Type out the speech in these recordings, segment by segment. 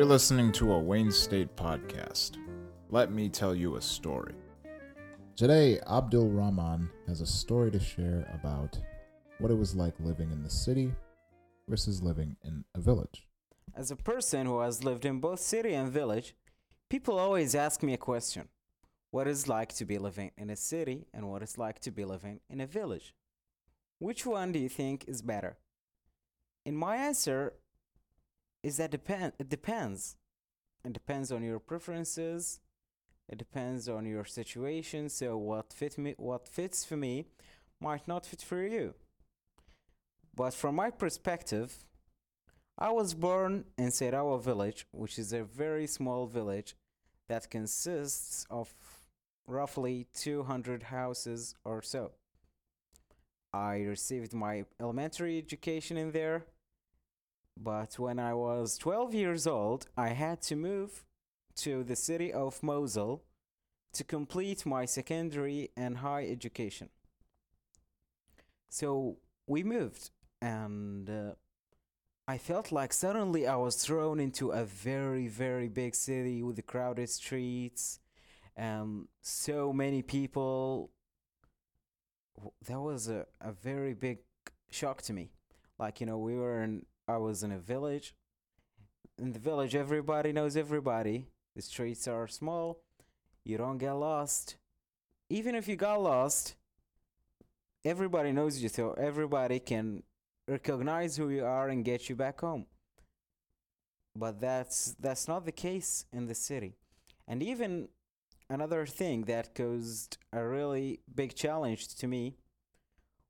You're listening to a Wayne State podcast. Let me tell you a story. Today, Abdul Rahman has a story to share about what it was like living in the city versus living in a village. As a person who has lived in both city and village, people always ask me a question what is like to be living in a city and what it's like to be living in a village. Which one do you think is better? In my answer is that depend it depends. It depends on your preferences. It depends on your situation. So what fit me what fits for me might not fit for you. But from my perspective, I was born in Serawa village, which is a very small village that consists of roughly 200 houses or so. I received my elementary education in there, but when I was 12 years old, I had to move to the city of Mosul to complete my secondary and high education. So we moved, and uh, I felt like suddenly I was thrown into a very, very big city with the crowded streets and so many people. That was a, a very big shock to me. Like, you know, we were in, I was in a village. In the village, everybody knows everybody. The streets are small. You don't get lost. Even if you got lost, everybody knows you, so everybody can recognize who you are and get you back home. But that's that's not the case in the city. And even another thing that caused a really big challenge to me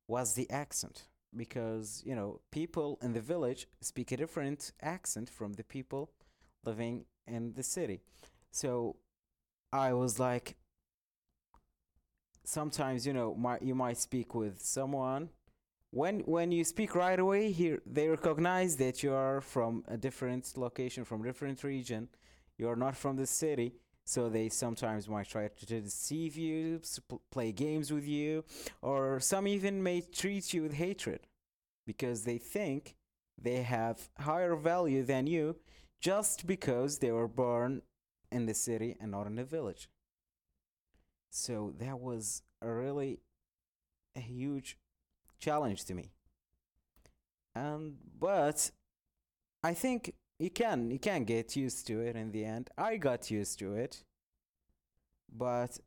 was the accent because you know people in the village speak a different accent from the people living in the city. So i was like sometimes you know my, you might speak with someone. When when you speak right away here they recognize that you are from a different location from different region. You are not from the city so they sometimes might try to deceive you play games with you or some even may treat you with hatred because they think they have higher value than you just because they were born in the city and not in the village so that was a really a huge challenge to me. And but I think you can you can get used to it in the end. I got used to it. But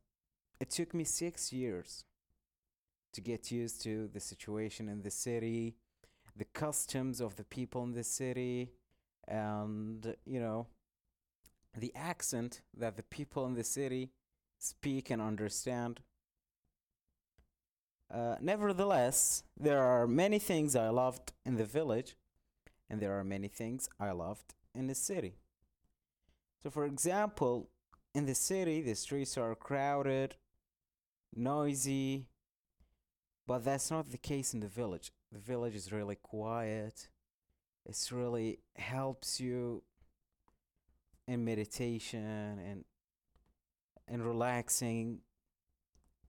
it took me 6 years to get used to the situation in the city, the customs of the people in the city, and you know, the accent that the people in the city speak and understand. Uh, nevertheless, there are many things I loved in the village, and there are many things I loved in the city. So, for example, in the city, the streets are crowded, noisy, but that's not the case in the village. The village is really quiet. It really helps you in meditation and and relaxing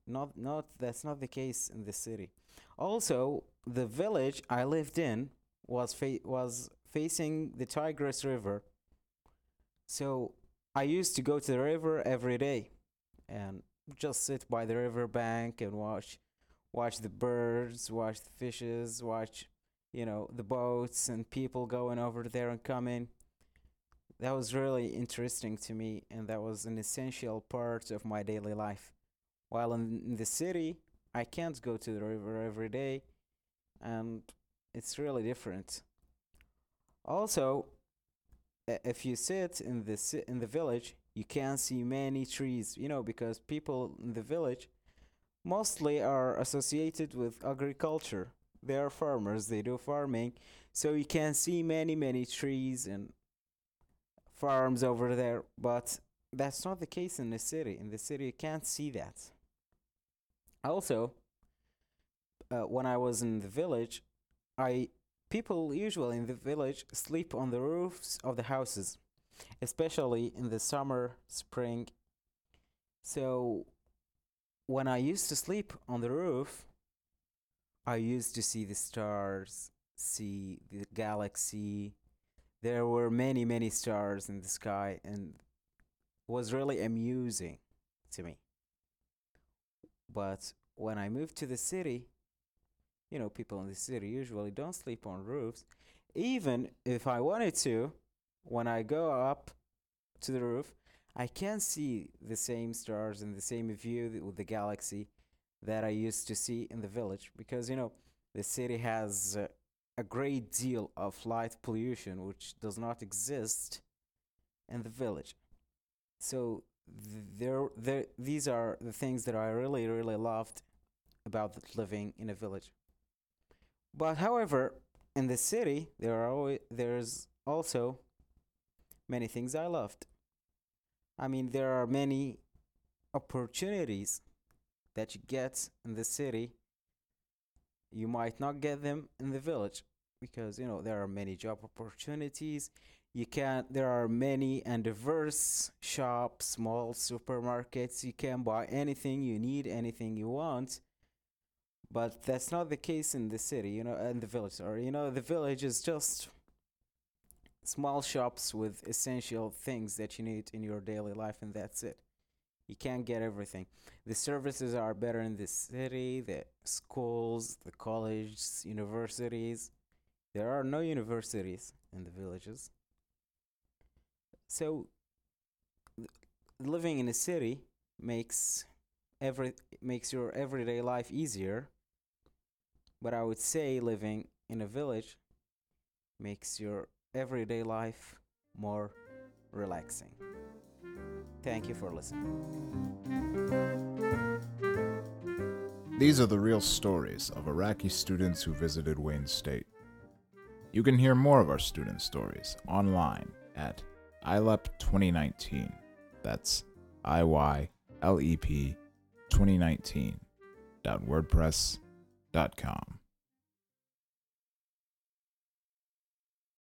not not that's not the case in the city also the village i lived in was fa- was facing the tigris river. So i used to go to the river every day and just sit by the river bank and watch watch the birds watch the fishes watch you know the boats and people going over there and coming. That was really interesting to me and that was an essential part of my daily life. While in, in the city, I can't go to the river every day, and it's really different. Also, if you sit in the in the village, you can see many trees. You know, because people in the village mostly are associated with agriculture. They are farmers. They do farming, so you can see many many trees and farms over there. But that's not the case in the city. In the city, you can't see that. Also, uh, when I was in the village, I people usually in the village sleep on the roofs of the houses, especially in the summer, spring. So, when I used to sleep on the roof, I used to see the stars, see the galaxy, there were many, many stars in the sky, and was really amusing to me. But when I moved to the city, you know, people in the city usually don't sleep on roofs. Even if I wanted to, when I go up to the roof, I can see the same stars and the same view th- with the galaxy that I used to see in the village because, you know, the city has a great deal of light pollution which does not exist in the village. So there, there, these are the things that I really, really loved about living in a village. But however, in the city, there are always, there's also many things I loved. I mean, there are many opportunities that you get in the city. You might not get them in the village because you know there are many job opportunities. You can there are many and diverse shops, small supermarkets. You can buy anything you need, anything you want. But that's not the case in the city, you know, in the village. Or you know, the village is just small shops with essential things that you need in your daily life, and that's it. You can't get everything. The services are better in the city, the schools, the colleges, universities. There are no universities in the villages. So, living in a city makes every makes your everyday life easier. But I would say living in a village makes your everyday life more relaxing. Thank you for listening. These are the real stories of Iraqi students who visited Wayne State. You can hear more of our student stories online at IYLEP 2019. That's I Y L E P 2019.wordpress.com. Dot com.